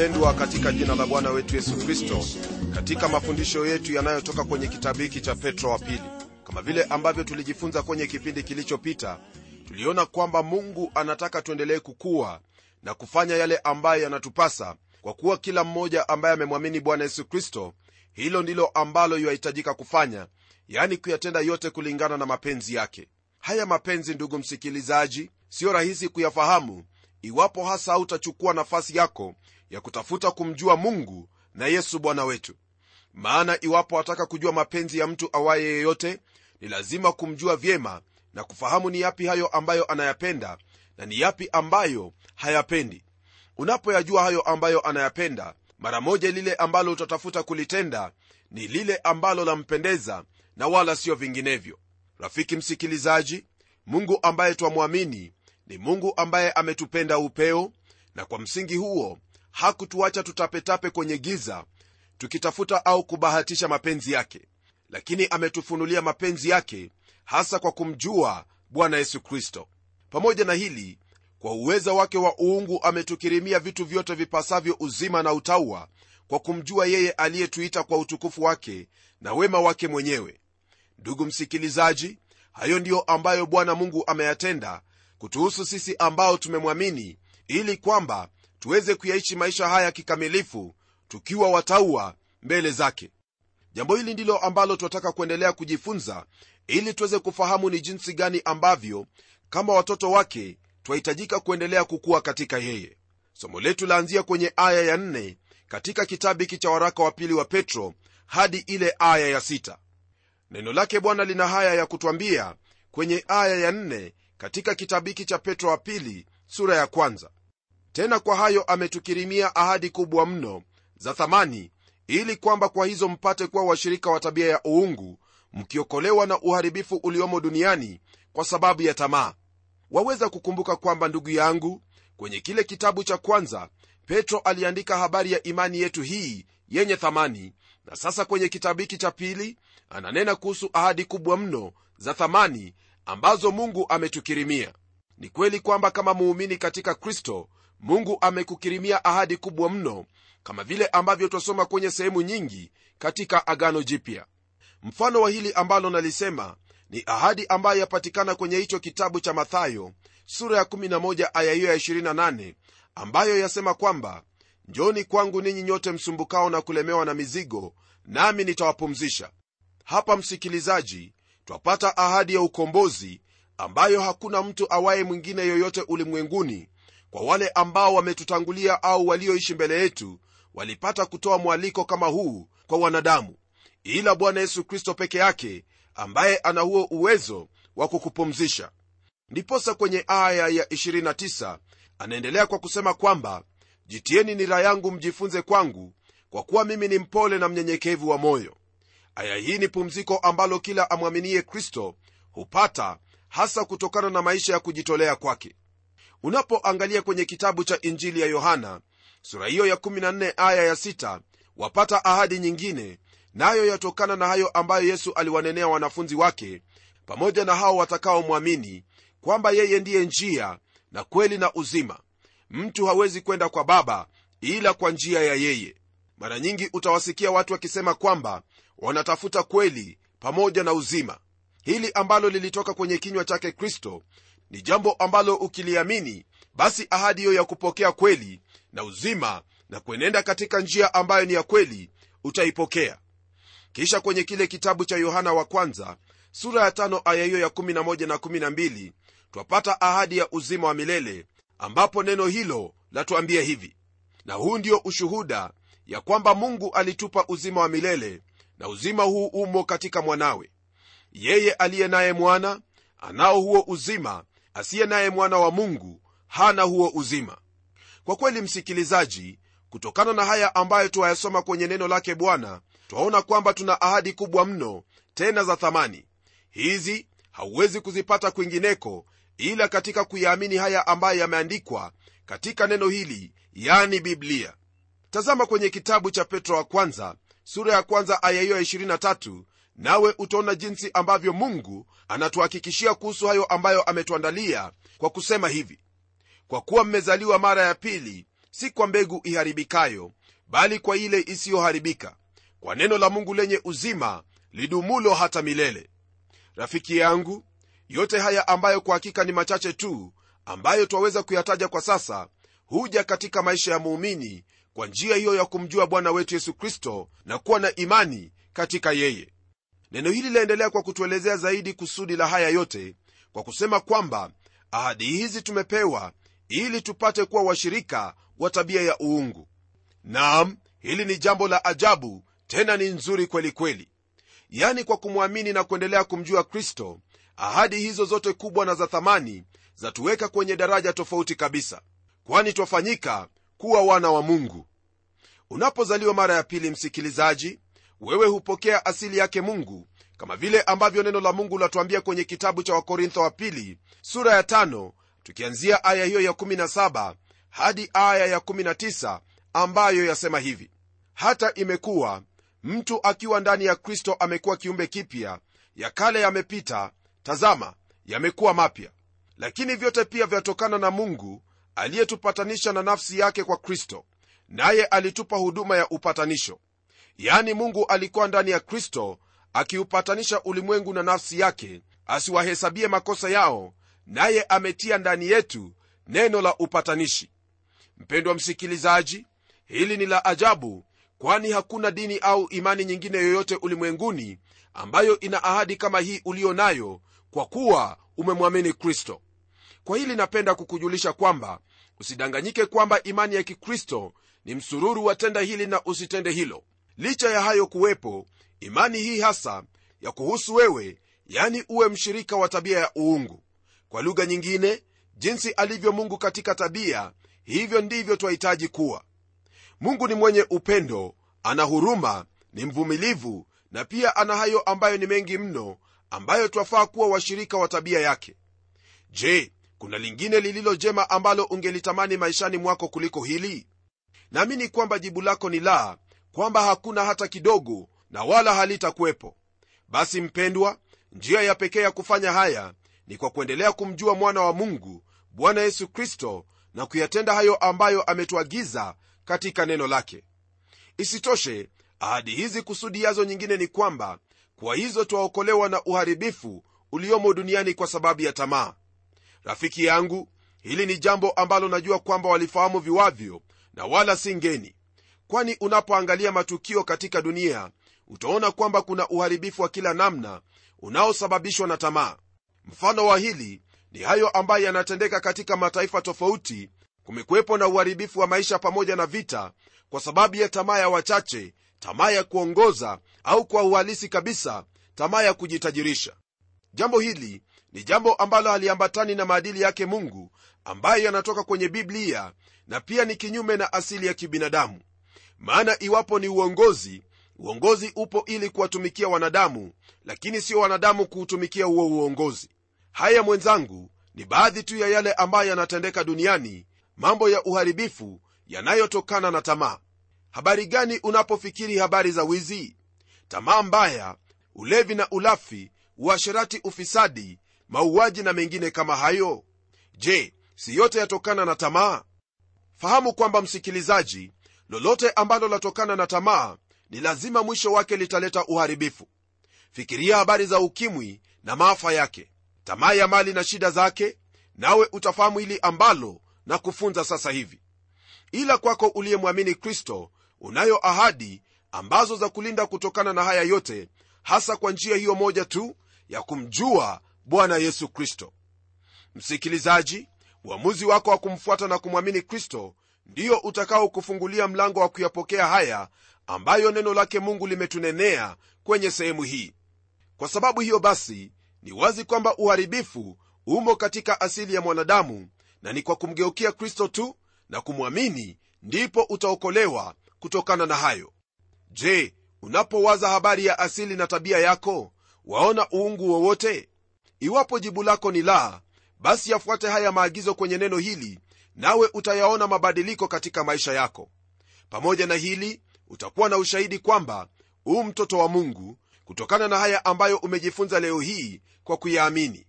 mpendwa katika jina la bwana wetu yesu kristo katika mafundisho yetu yanayotoka kwenye kitabu hiki cha petro wa pili. Kama vile ambavyo tulijifunza kwenye kipindi kilichopita tuliona kwamba mungu anataka tuendelee kukua na kufanya yale ambayo yanatupasa kwa kuwa kila mmoja ambaye amemwamini bwana yesu kristo hilo ndilo ambalo iwahitajika kufanya yaani kuyatenda yote kulingana na mapenzi yake. Haya mapenzi ndugu msikilizaji siyo rahisi kuyafahamu iwapo hasa hautachukua nafasi yako ya kutafuta kumjua mungu na yesu bwana wetu. Maana iwapo wataka kujua mapenzi ya mtu awaye yeyote ni lazima kumjua vyema na kufahamu ni yapi hayo ambayo anayapenda na ni yapi ambayo hayapendi. Unapoyajua hayo ambayo anayapenda mara moja lile ambalo utatafuta kulitenda ni lile ambalo lampendeza na wala sio vinginevyo. Rafiki msikilizaji mungu ambaye twamwamini ni mungu ambaye ametupenda upeo na kwa msingi huo hakutuacha tutapetape kwenye giza tukitafuta au kubahatisha mapenzi yake. Lakini ametufunulia mapenzi yake hasa kwa kumjua bwana yesu kristo. Pamoja na hili kwa uweza wake wa uungu ametukirimia vitu vyote vipasavyo uzima na utaua kwa kumjua yeye aliyetuita kwa utukufu wake na wema wake mwenyewe. Ndugu msikilizaji hayo ndiyo ambayo bwana mungu ameyatenda kutuhusu sisi ambao tumemwamini ili kwamba tuweze kuyaishi maisha haya kikamilifu tukiwa wataua mbele zake. Jambo hili ndilo ambalo tunataka kuendelea kujifunza ili tuweze kufahamu ni jinsi gani ambavyo kama watoto wake twahitajika kuendelea kukuwa katika yeye. Somo letu laanzia kwenye aya ya 4 katika kitabu hiki cha waraka wa pili wa petro hadi ile aya ya 6 neno lake bwana lina haya ya kutwambia kwenye aya ya 4 katika kitabu hiki cha petro wa pili sura ya kwanza tena kwa hayo ametukirimia ahadi kubwa mno za thamani ili kwamba kwa hizo mpate kuwa washirika wa tabia ya uungu mkiokolewa na uharibifu uliomo duniani kwa sababu ya tamaa. Waweza kukumbuka kwamba ndugu yangu kwenye kile kitabu cha kwanza petro aliandika habari ya imani yetu hii yenye thamani na sasa kwenye kitabu hiki cha pili ananena kuhusu ahadi kubwa mno za thamani ambazo mungu ametukirimia. Ni kweli kwamba kama muumini katika kristo mungu amekukirimia ahadi kubwa mno kama vile ambavyo twasoma kwenye sehemu nyingi katika agano jipya. Mfano wa hili ambalo nalisema ni ahadi ambayo yapatikana kwenye hicho kitabu cha mathayo sura ya 11 aya hiyo ya 28 ambayo yasema kwamba njoni kwangu ninyi nyote msumbukao na kulemewa na mizigo nami nitawapumzisha. Hapa msikilizaji twapata ahadi ya ukombozi ambayo hakuna mtu awaye mwingine yoyote ulimwenguni kwa wale ambao wametutangulia au walioishi mbele yetu walipata kutoa mwaliko kama huu kwa wanadamu ila bwana yesu kristo peke yake ambaye ana huo uwezo wa kukupumzisha. Ndiposa kwenye aya ya 29 anaendelea kwa kusema kwamba jitieni nira yangu mjifunze kwangu kwa kuwa mimi ni mpole na mnyenyekevu wa moyo. Aya hii ni pumziko ambalo kila amwaminie kristo hupata hasa kutokana na maisha ya kujitolea kwake unapoangalia kwenye kitabu cha injili ya yohana sura hiyo ya 14 aya ya 6 wapata ahadi nyingine nayo na yatokana na hayo ambayo yesu aliwanenea wanafunzi wake pamoja na hao watakaomwamini kwamba yeye ndiye njia na kweli na uzima. Mtu hawezi kwenda kwa baba ila kwa njia ya yeye. Mara nyingi utawasikia watu wakisema kwamba wanatafuta kweli pamoja na uzima. Hili ambalo lilitoka kwenye kinywa chake kristo ni jambo ambalo ukiliamini basi ahadi hiyo ya kupokea kweli na uzima na kuenenda katika njia ambayo ni ya kweli utaipokea. Kisha kwenye kile kitabu cha yohana wa kwanza sura ya tano aya hiyo ya 11 na 12 twapata ahadi ya uzima wa milele ambapo neno hilo latuambia hivi. Na huu ndio ushuhuda ya kwamba mungu alitupa uzima wa milele na uzima huu umo katika mwanawe. Yeye aliye naye mwana anao huo uzima asiye naye mwana wa mungu hana huo uzima. Kwa kweli msikilizaji kutokana na haya ambayo twayasoma kwenye neno lake bwana twaona kwamba tuna ahadi kubwa mno tena za thamani. Hizi hauwezi kuzipata kwingineko ila katika kuyaamini haya ambayo yameandikwa katika neno hili yani biblia. Tazama kwenye kitabu cha petro wa kwanza sura ya kwanza aya hiyo ya 23 nawe utaona jinsi ambavyo mungu anatuhakikishia kuhusu hayo ambayo ametuandalia kwa kusema hivi. Kwa kuwa mmezaliwa mara ya pili si kwa mbegu iharibikayo bali kwa ile isiyoharibika kwa neno la mungu lenye uzima lidumulo hata milele. Rafiki yangu yote haya ambayo kwa hakika ni machache tu ambayo twaweza kuyataja kwa sasa huja katika maisha ya muumini kwa njia hiyo ya kumjua bwana wetu yesu kristo na kuwa na imani katika yeye neno hili laendelea kwa kutuelezea zaidi kusudi la haya yote kwa kusema kwamba ahadi hizi tumepewa ili tupate kuwa washirika wa tabia ya uungu. Nam hili ni jambo la ajabu tena ni nzuri kweli kweli. Yani kwa kumwamini na kuendelea kumjua kristo ahadi hizo zote kubwa na za thamani zatuweka kwenye daraja tofauti kabisa. Kwani twafanyika kuwa wana wa mungu. Unapozaliwa mara ya pili msikilizaji wewe hupokea asili yake mungu kama vile ambavyo neno la mungu latuambia kwenye kitabu cha wakorintho wa pili sura ya tano tukianzia aya hiyo ya 17 hadi aya ya 19 ambayo yasema hivi. Hata imekuwa mtu akiwa ndani ya kristo amekuwa kiumbe kipya ya kale yamepita tazama yamekuwa mapya. Lakini vyote pia vyatokana na mungu aliyetupatanisha na nafsi yake kwa kristo naye alitupa huduma ya upatanisho yaani mungu alikuwa ndani ya kristo akiupatanisha ulimwengu na nafsi yake asiwahesabie makosa yao naye ametia ndani yetu neno la upatanishi. Mpendwa msikilizaji hili ni la ajabu kwani hakuna dini au imani nyingine yoyote ulimwenguni ambayo ina ahadi kama hii uliyo nayo kwa kuwa umemwamini kristo. Kwa hili napenda kukujulisha kwamba usidanganyike kwamba imani ya kikristo ni msururu wa tenda hili na usitende hilo licha ya hayo kuwepo imani hii hasa ya kuhusu wewe yani uwe mshirika wa tabia ya uungu. Kwa lugha nyingine jinsi alivyo mungu katika tabia hivyo ndivyo twahitaji kuwa. Mungu ni mwenye upendo ana huruma ni mvumilivu na pia ana hayo ambayo ni mengi mno ambayo twafaa kuwa washirika wa tabia yake. Je kuna lingine lililo jema ambalo ungelitamani maishani mwako kuliko hili? Naamini kwamba jibu lako ni la kwamba hakuna hata kidogo na wala halitakuwepo. Basi mpendwa njia ya pekee ya kufanya haya ni kwa kuendelea kumjua mwana wa mungu bwana yesu kristo na kuyatenda hayo ambayo ametuagiza katika neno lake. Isitoshe ahadi hizi kusudi yazo nyingine ni kwamba kwa hizo twaokolewa na uharibifu uliomo duniani kwa sababu ya tamaa. Rafiki yangu hili ni jambo ambalo najua kwamba walifahamu viwavyo na wala si ngeni kwani unapoangalia matukio katika dunia utaona kwamba kuna uharibifu wa kila namna unaosababishwa na tamaa. Mfano wa hili ni hayo ambayo yanatendeka katika mataifa tofauti. Kumekuwepo na uharibifu wa maisha pamoja na vita kwa sababu ya tamaa ya wachache tamaa ya kuongoza au kwa uhalisi kabisa tamaa ya kujitajirisha. Jambo hili ni jambo ambalo haliambatani na maadili yake mungu ambayo yanatoka kwenye biblia na pia ni kinyume na asili ya kibinadamu maana iwapo ni uongozi uongozi upo ili kuwatumikia wanadamu lakini sio wanadamu kuutumikia huo uongozi. Haya mwenzangu ni baadhi tu ya yale ambayo yanatendeka duniani mambo ya uharibifu yanayotokana na tamaa. Habari gani unapofikiri habari za wizi? Tamaa mbaya ulevi na ulafi uasherati ufisadi mauaji na mengine kama hayo? Je si yote yatokana na tamaa? Fahamu kwamba msikilizaji lolote ambalo latokana na tamaa ni lazima mwisho wake litaleta uharibifu. Fikiria habari za ukimwi na maafa yake. Tamaa ya mali na shida zake nawe utafahamu hili ambalo na kufunza sasa hivi. Ila kwako uliyemwamini kristo unayo ahadi ambazo za kulinda kutokana na haya yote hasa kwa njia hiyo moja tu ya kumjua bwana yesu kristo. Msikilizaji uamuzi wako wa kumfuata na kumwamini kristo ndiyo utakaokufungulia mlango wa kuyapokea haya ambayo neno lake mungu limetunenea kwenye sehemu hii. Kwa sababu hiyo basi ni wazi kwamba uharibifu umo katika asili ya mwanadamu na ni kwa kumgeukia kristo tu na kumwamini ndipo utaokolewa kutokana na hayo. Je unapowaza habari ya asili na tabia yako waona uungu wowote? Iwapo jibu lako ni la basi yafuate haya maagizo kwenye neno hili nawe utayaona mabadiliko katika maisha yako. Pamoja na hili utakuwa na ushahidi kwamba huu mtoto wa mungu kutokana na haya ambayo umejifunza leo hii kwa kuyaamini.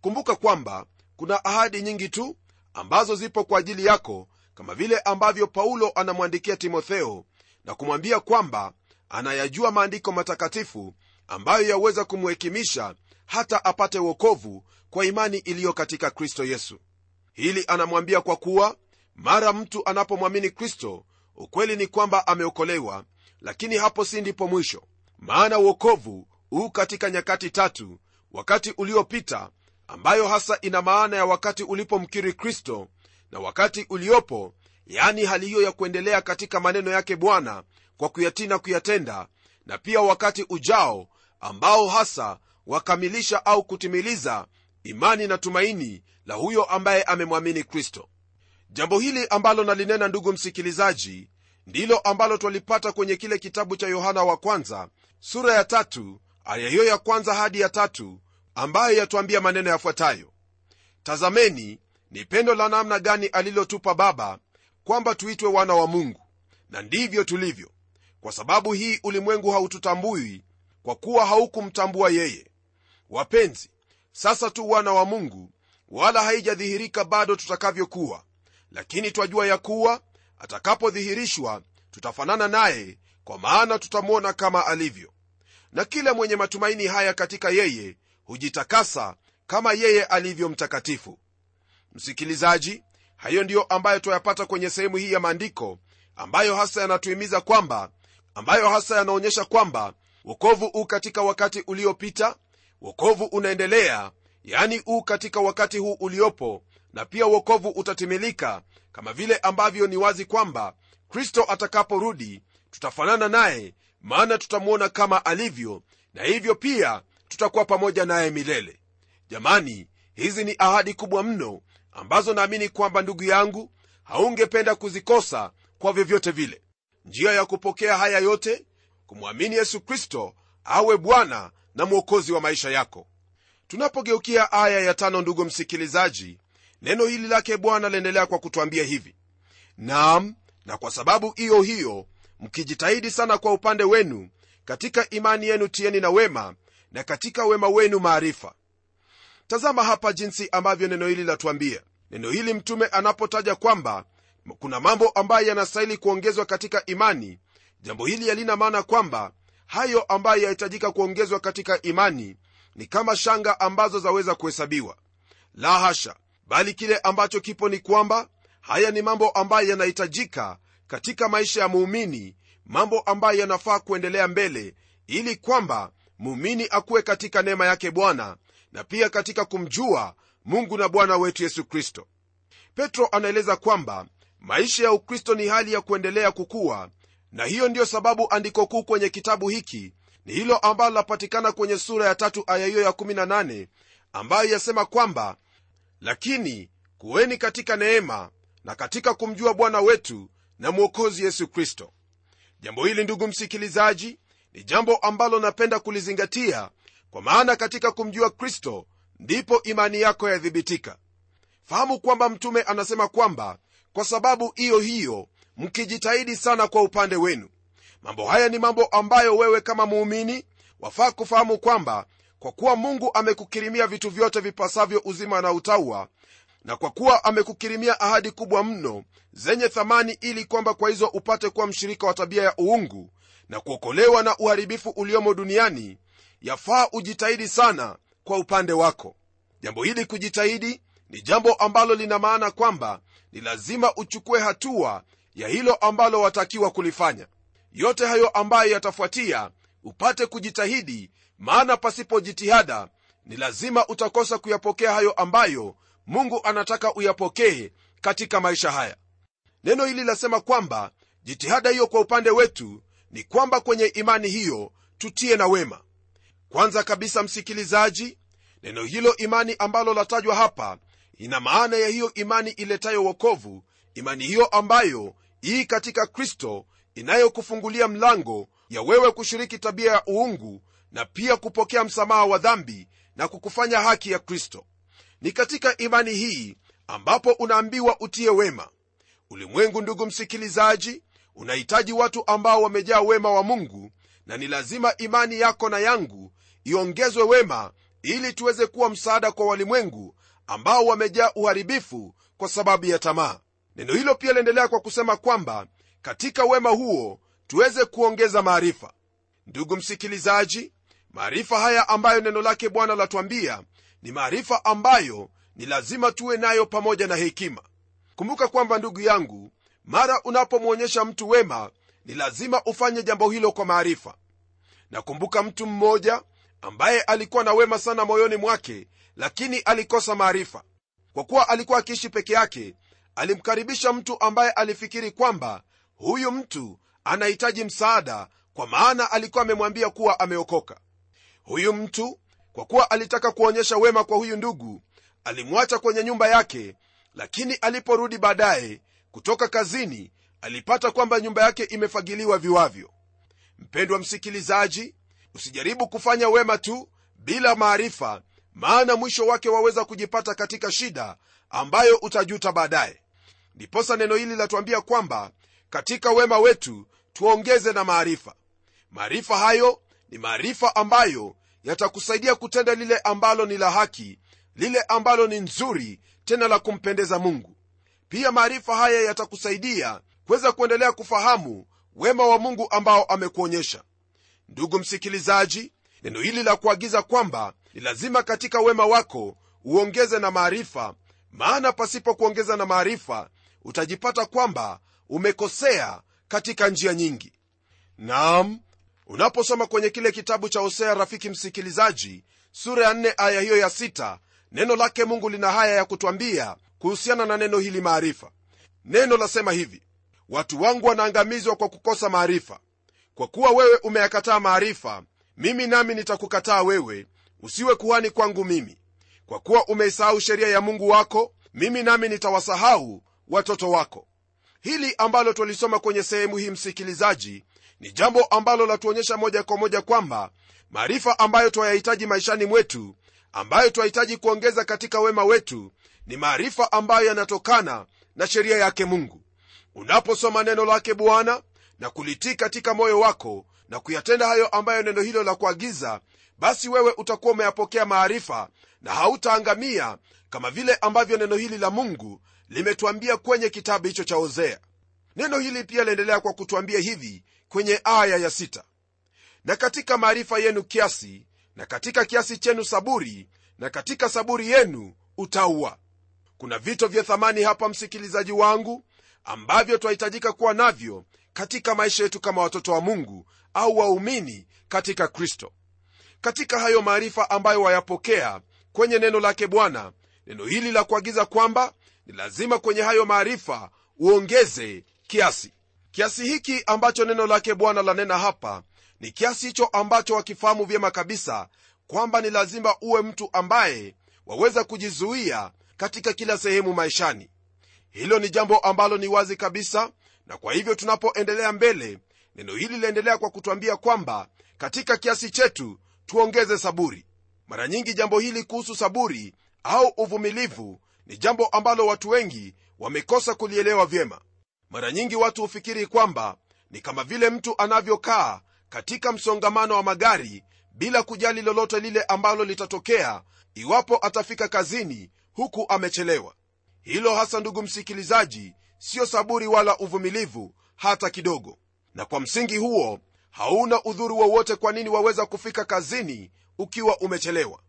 Kumbuka kwamba kuna ahadi nyingi tu ambazo zipo kwa ajili yako kama vile ambavyo paulo anamwandikia timotheo na kumwambia kwamba anayajua maandiko matakatifu ambayo yaweza kumhekimisha hata apate wokovu kwa imani iliyo katika kristo yesu hili anamwambia kwa kuwa mara mtu anapomwamini kristo ukweli ni kwamba ameokolewa lakini hapo si ndipo mwisho. Maana uokovu huu katika nyakati tatu wakati uliopita ambayo hasa ina maana ya wakati ulipomkiri kristo na wakati uliopo yani hali hiyo ya kuendelea katika maneno yake bwana kwa kuyatii na kuyatenda na pia wakati ujao ambao hasa wakamilisha au kutimiliza imani na tumaini la huyo ambaye amemwamini kristo. Jambo hili ambalo nalinena ndugu msikilizaji ndilo ambalo twalipata kwenye kile kitabu cha yohana wa kwanza sura ya tatu aya hiyo ya kwanza hadi ya tatu ambayo yatwambia maneno yafuatayo. Tazameni ni pendo la namna gani alilotupa baba kwamba tuitwe wana wa mungu. Na ndivyo tulivyo kwa sababu hii ulimwengu haututambui kwa kuwa haukumtambua yeye. Wapenzi sasa tu wana wa mungu wala haijadhihirika bado tutakavyokuwa. Lakini twajua ya kuwa atakapodhihirishwa tutafanana naye kwa maana tutamwona kama alivyo. Na kila mwenye matumaini haya katika yeye hujitakasa kama yeye alivyo mtakatifu. Msikilizaji hayo ndiyo ambayo twayapata kwenye sehemu hii ya maandiko ambayo hasa yanatuhimiza kwamba ambayo hasa yanaonyesha kwamba wokovu u katika wakati uliopita wokovu unaendelea yani u katika wakati huu uliopo na pia wokovu utatimilika kama vile ambavyo ni wazi kwamba kristo atakaporudi tutafanana naye maana tutamwona kama alivyo na hivyo pia tutakuwa pamoja naye milele. Jamani hizi ni ahadi kubwa mno ambazo naamini kwamba ndugu yangu haungependa kuzikosa kwa vyovyote vile. Njia ya kupokea haya yote kumwamini yesu kristo awe bwana na mwokozi wa maisha yako. Tunapogeukia aya ya tano ndugu msikilizaji neno hili lake bwana laendelea kwa kutwambia hivi. Naam na kwa sababu hiyo hiyo mkijitahidi sana kwa upande wenu katika imani yenu tieni na wema na katika wema wenu maarifa. Tazama hapa jinsi ambavyo neno hili latuambia neno hili mtume anapotaja kwamba kuna mambo ambayo yanastahili kuongezwa katika imani jambo hili yalina maana kwamba hayo ambayo yahitajika kuongezwa katika imani ni kama shanga ambazo zaweza kuhesabiwa. La hasha bali kile ambacho kipo ni kwamba haya ni mambo ambayo yanahitajika katika maisha ya muumini mambo ambayo yanafaa kuendelea mbele ili kwamba muumini akuwe katika neema yake bwana na pia katika kumjua mungu na bwana wetu yesu kristo. Petro anaeleza kwamba maisha ya ukristo ni hali ya kuendelea kukuwa na hiyo ndiyo sababu andiko kuu kwenye kitabu hiki. Ni hilo ambalo lapatikana kwenye sura ya tatu aya hiyo ya 18 ambayo yasema kwamba lakini kuweni katika neema na katika kumjua bwana wetu na mwokozi yesu kristo. Jambo hili ndugu msikilizaji ni jambo ambalo napenda kulizingatia kwa maana katika kumjua kristo ndipo imani yako yathibitika. Fahamu kwamba mtume anasema kwamba kwa sababu hiyo hiyo mkijitahidi sana kwa upande wenu. Mambo haya ni mambo ambayo wewe kama muumini wafaa kufahamu kwamba kwa kuwa mungu amekukirimia vitu vyote vipasavyo uzima na utaua na kwa kuwa amekukirimia ahadi kubwa mno zenye thamani ili kwamba kwa hizo upate kuwa mshirika wa tabia ya uungu na kuokolewa na uharibifu uliomo duniani yafaa ujitahidi sana kwa upande wako. Jambo hili kujitahidi ni jambo ambalo lina maana kwamba ni lazima uchukue hatua ya hilo ambalo watakiwa kulifanya. Yote hayo ambayo yatafuatia upate kujitahidi maana pasipo jitihada ni lazima utakosa kuyapokea hayo ambayo mungu anataka uyapokee katika maisha haya. Neno hili lasema kwamba jitihada hiyo kwa upande wetu ni kwamba kwenye imani hiyo tutie na wema. Kwanza kabisa msikilizaji neno hilo imani ambalo latajwa hapa ina maana ya hiyo imani iletayo wokovu imani hiyo ambayo ii katika kristo inayokufungulia mlango ya wewe kushiriki tabia ya uungu na pia kupokea msamaha wa dhambi na kukufanya haki ya kristo. Ni katika imani hii ambapo unaambiwa utie wema. Ulimwengu ndugu msikilizaji unahitaji watu ambao wamejaa wema wa mungu na ni lazima imani yako na yangu iongezwe wema ili tuweze kuwa msaada kwa walimwengu ambao wamejaa uharibifu kwa sababu ya tamaa neno hilo pia liendelea kwa kusema kwamba katika wema huo tuweze kuongeza maarifa. Ndugu msikilizaji maarifa haya ambayo neno lake bwana latwambia ni maarifa ambayo ni lazima tuwe nayo pamoja na hekima. Kumbuka kwamba ndugu yangu mara unapomwonyesha mtu wema ni lazima ufanye jambo hilo kwa maarifa. Nakumbuka mtu mmoja ambaye alikuwa na wema sana moyoni mwake lakini alikosa maarifa. Kwa kuwa alikuwa akiishi peke yake alimkaribisha mtu ambaye alifikiri kwamba huyu mtu anahitaji msaada kwa maana alikuwa amemwambia kuwa ameokoka. Huyu mtu kwa kuwa alitaka kuonyesha wema kwa huyu ndugu alimwacha kwenye nyumba yake lakini aliporudi baadaye kutoka kazini alipata kwamba nyumba yake imefagiliwa viwavyo. Mpendwa msikilizaji usijaribu kufanya wema tu bila maarifa maana mwisho wake waweza kujipata katika shida ambayo utajuta baadaye ndiposa neno hili linatuambia kwamba katika wema wetu tuongeze na maarifa. Maarifa hayo ni maarifa ambayo yatakusaidia kutenda lile ambalo ni la haki lile ambalo ni nzuri tena la kumpendeza mungu. Pia maarifa haya yatakusaidia kuweza kuendelea kufahamu wema wa mungu ambao amekuonyesha. Ndugu msikilizaji neno hili la kuagiza kwamba ni lazima katika wema wako uongeze na maarifa maana pasipo kuongeza na maarifa utajipata kwamba umekosea katika njia nyingi. Nam unaposoma kwenye kile kitabu cha hosea rafiki msikilizaji sura ya 4 aya hiyo ya 6 neno lake mungu lina haya ya kutwambia kuhusiana na neno hili maarifa. Neno lasema hivi watu wangu wanaangamizwa kwa kukosa maarifa. Kwa kuwa wewe umeyakataa maarifa mimi nami nitakukataa wewe usiwe kuhani kwangu mimi. Kwa kuwa umeisahau sheria ya mungu wako mimi nami nitawasahau watoto wako. Hili ambalo twalisoma kwenye sehemu hii msikilizaji ni jambo ambalo latuonyesha moja kwa moja kwamba maarifa ambayo twayahitaji maishani mwetu ambayo twahitaji kuongeza katika wema wetu ni maarifa ambayo yanatokana na sheria yake mungu. Unaposoma neno lake bwana na kulitii katika moyo wako na kuyatenda hayo ambayo neno hilo la kuagiza basi wewe utakuwa umeyapokea maarifa na hautaangamia kama vile ambavyo neno hili la mungu limetwambia kwenye kitabu hicho cha hosea. Neno hili pia liendelea kwa kutwambia hivi kwenye aya ya sita. Na katika maarifa yenu kiasi na katika kiasi chenu saburi na katika saburi yenu utaua kuna vito vya thamani hapa msikilizaji wangu ambavyo twahitajika kuwa navyo katika maisha yetu kama watoto wa mungu au waumini katika kristo. Katika hayo maarifa ambayo wayapokea kwenye neno lake bwana. Neno hili la kuagiza kwamba ni lazima kwenye hayo maarifa uongeze kiasi. Kiasi hiki ambacho neno lake bwana lanena hapa ni kiasi hicho ambacho wakifahamu vyema kabisa kwamba ni lazima uwe mtu ambaye waweza kujizuia katika kila sehemu maishani. Hilo ni jambo ambalo ni wazi kabisa na kwa hivyo tunapoendelea mbele neno hili linaendelea kwa kutwambia kwamba katika kiasi chetu tuongeze saburi mara nyingi jambo hili kuhusu saburi au uvumilivu ni jambo ambalo watu wengi wamekosa kulielewa vyema. Mara nyingi watu hufikiri kwamba ni kama vile mtu anavyokaa katika msongamano wa magari bila kujali lolote lile ambalo litatokea iwapo atafika kazini huku amechelewa. Hilo hasa ndugu msikilizaji siyo saburi wala uvumilivu hata kidogo. Na kwa msingi huo hauna udhuru wowote kwa nini waweza kufika kazini ukiwa umechelewa.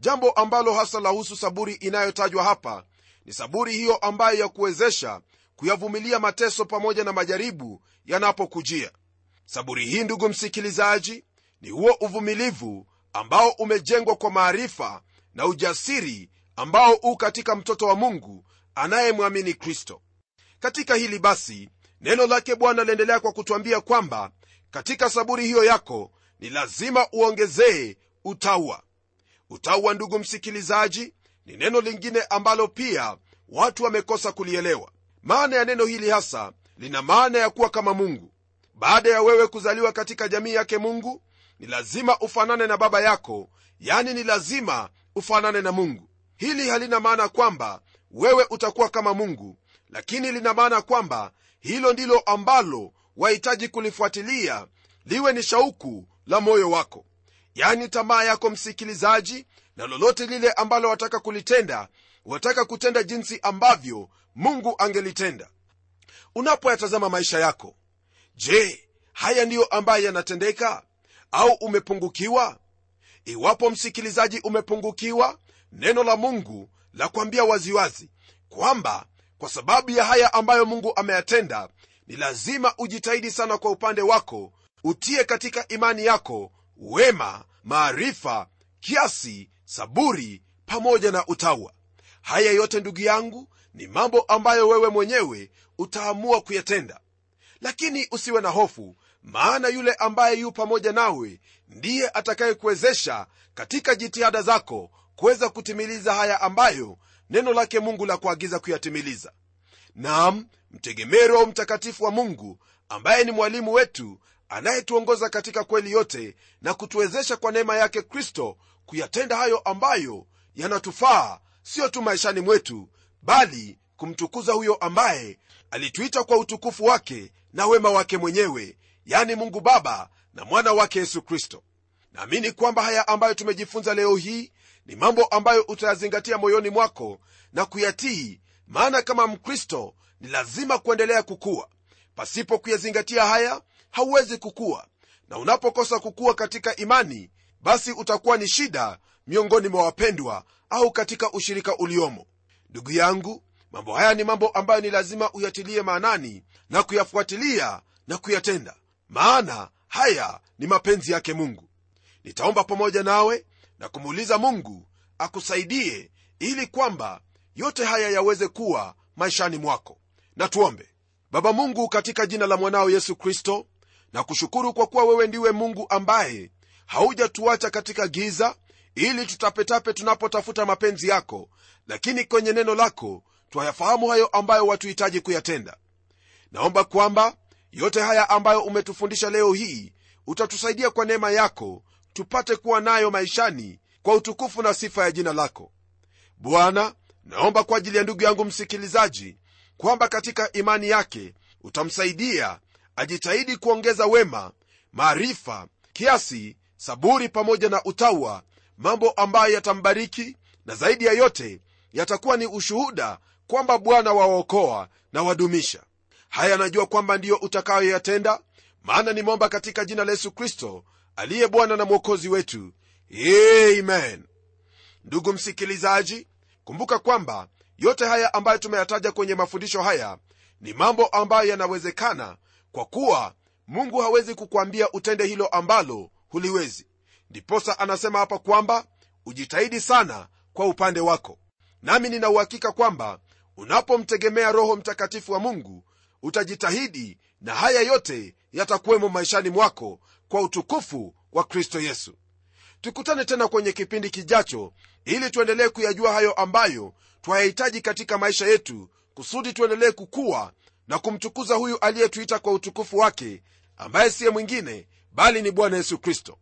Jambo ambalo hasa lahusu saburi inayotajwa hapa ni saburi hiyo ambayo ya kuwezesha kuyavumilia mateso pamoja na majaribu yanapokujia. Saburi hii ndugu msikilizaji ni huo uvumilivu ambao umejengwa kwa maarifa na ujasiri ambao u katika mtoto wa mungu anayemwamini kristo. Katika hili basi neno lake bwana liendelea kwa kutwambia kwamba katika saburi hiyo yako ni lazima uongezee utaua. Utaua ndugu msikilizaji ni neno lingine ambalo pia watu wamekosa kulielewa. Maana ya neno hili hasa lina maana ya kuwa kama mungu. Baada ya wewe kuzaliwa katika jamii yake mungu ni lazima ufanane na baba yako yani ni lazima ufanane na mungu. Hili halina maana kwamba wewe utakuwa kama mungu lakini lina maana kwamba hilo ndilo ambalo wahitaji kulifuatilia liwe ni shauku la moyo wako yani tamaa yako msikilizaji na lolote lile ambalo wataka kulitenda wataka kutenda jinsi ambavyo mungu angelitenda. Unapoyatazama maisha yako je haya ndiyo ambayo yanatendeka? Au umepungukiwa? Iwapo msikilizaji umepungukiwa neno la mungu la kuambia waziwazi kwamba kwa sababu ya haya ambayo mungu ameyatenda ni lazima ujitahidi sana kwa upande wako utie katika imani yako wema maarifa kiasi saburi pamoja na utawa. Haya yote ndugu yangu ni mambo ambayo wewe mwenyewe utaamua kuyatenda. Lakini usiwe na hofu maana yule ambaye yu pamoja nawe ndiye atakayekuwezesha katika jitihada zako kuweza kutimiliza haya ambayo neno lake mungu la kuagiza kuyatimiliza. Nam mtegemee roho mtakatifu wa mungu ambaye ni mwalimu wetu anayetuongoza katika kweli yote na kutuwezesha kwa neema yake kristo kuyatenda hayo ambayo yanatufaa sio tu maishani mwetu bali kumtukuza huyo ambaye alituita kwa utukufu wake na wema wake mwenyewe yani mungu baba na mwana wake yesu kristo. Naamini kwamba haya ambayo tumejifunza leo hii ni mambo ambayo utayazingatia moyoni mwako na kuyatii maana kama mkristo ni lazima kuendelea kukua. Pasipo kuyazingatia haya hauwezi kukua. Na unapokosa kukua katika imani basi utakuwa ni shida miongoni mwa wapendwa au katika ushirika uliomo. Ndugu yangu mambo haya ni mambo ambayo ni lazima uyatilie maanani na kuyafuatilia na kuyatenda. Maana haya ni mapenzi yake mungu. Nitaomba pamoja nawe na kumuuliza mungu akusaidie ili kwamba yote haya yaweze kuwa maishani mwako. Na tuombe. Baba mungu katika jina la mwanao yesu kristo na kushukuru kwa kuwa wewe ndiwe mungu ambaye haujatuacha katika giza ili tutapetape tunapotafuta mapenzi yako. Lakini kwenye neno lako twayafahamu hayo ambayo watuhitaji kuyatenda. Naomba kwamba yote haya ambayo umetufundisha leo hii utatusaidia kwa neema yako tupate kuwa nayo maishani kwa utukufu na sifa ya jina lako. Bwana naomba kwa ajili ya ndugu yangu msikilizaji kwamba katika imani yake utamsaidia ajitahidi kuongeza wema maarifa kiasi saburi pamoja na utawa mambo ambayo yatambariki na zaidi ya yote yatakuwa ni ushuhuda kwamba bwana wawaokoa na wadumisha. Haya najua kwamba ndiyo utakayoyatenda maana nimeomba katika jina la yesu kristo aliye bwana na mwokozi wetu. Amen. Ndugu msikilizaji kumbuka kwamba yote haya ambayo tumeyataja kwenye mafundisho haya ni mambo ambayo yanawezekana kwa kuwa mungu hawezi kukwambia utende hilo ambalo huliwezi. Ndiposa anasema hapa kwamba ujitahidi sana kwa upande wako. Nami nina uhakika kwamba unapomtegemea roho mtakatifu wa mungu utajitahidi na haya yote yatakuwemo maishani mwako kwa utukufu wa kristo yesu. Tukutane tena kwenye kipindi kijacho ili tuendelee kuyajua hayo ambayo twayahitaji katika maisha yetu kusudi tuendelee kukua na kumtukuza huyu aliyetuita kwa utukufu wake ambaye siye mwingine bali ni bwana yesu kristo.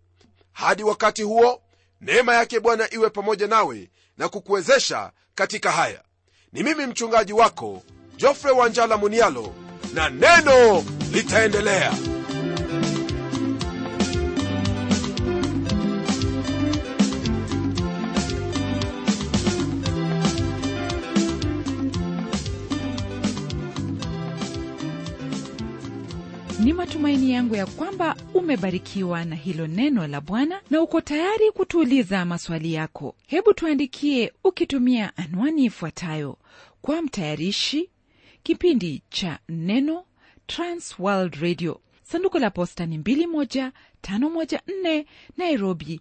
Hadi wakati huo neema yake bwana iwe pamoja nawe na kukuwezesha katika haya. Ni mimi mchungaji wako jofre wanjala munialo na neno litaendelea ni matumaini yangu ya kwamba umebarikiwa na hilo neno la bwana na uko tayari kutuuliza maswali yako. Hebu tuandikie ukitumia anwani ifuatayo. Kwa mtayarishi kipindi cha neno transworld radio. Sanduku la posta ni 21514 nairobi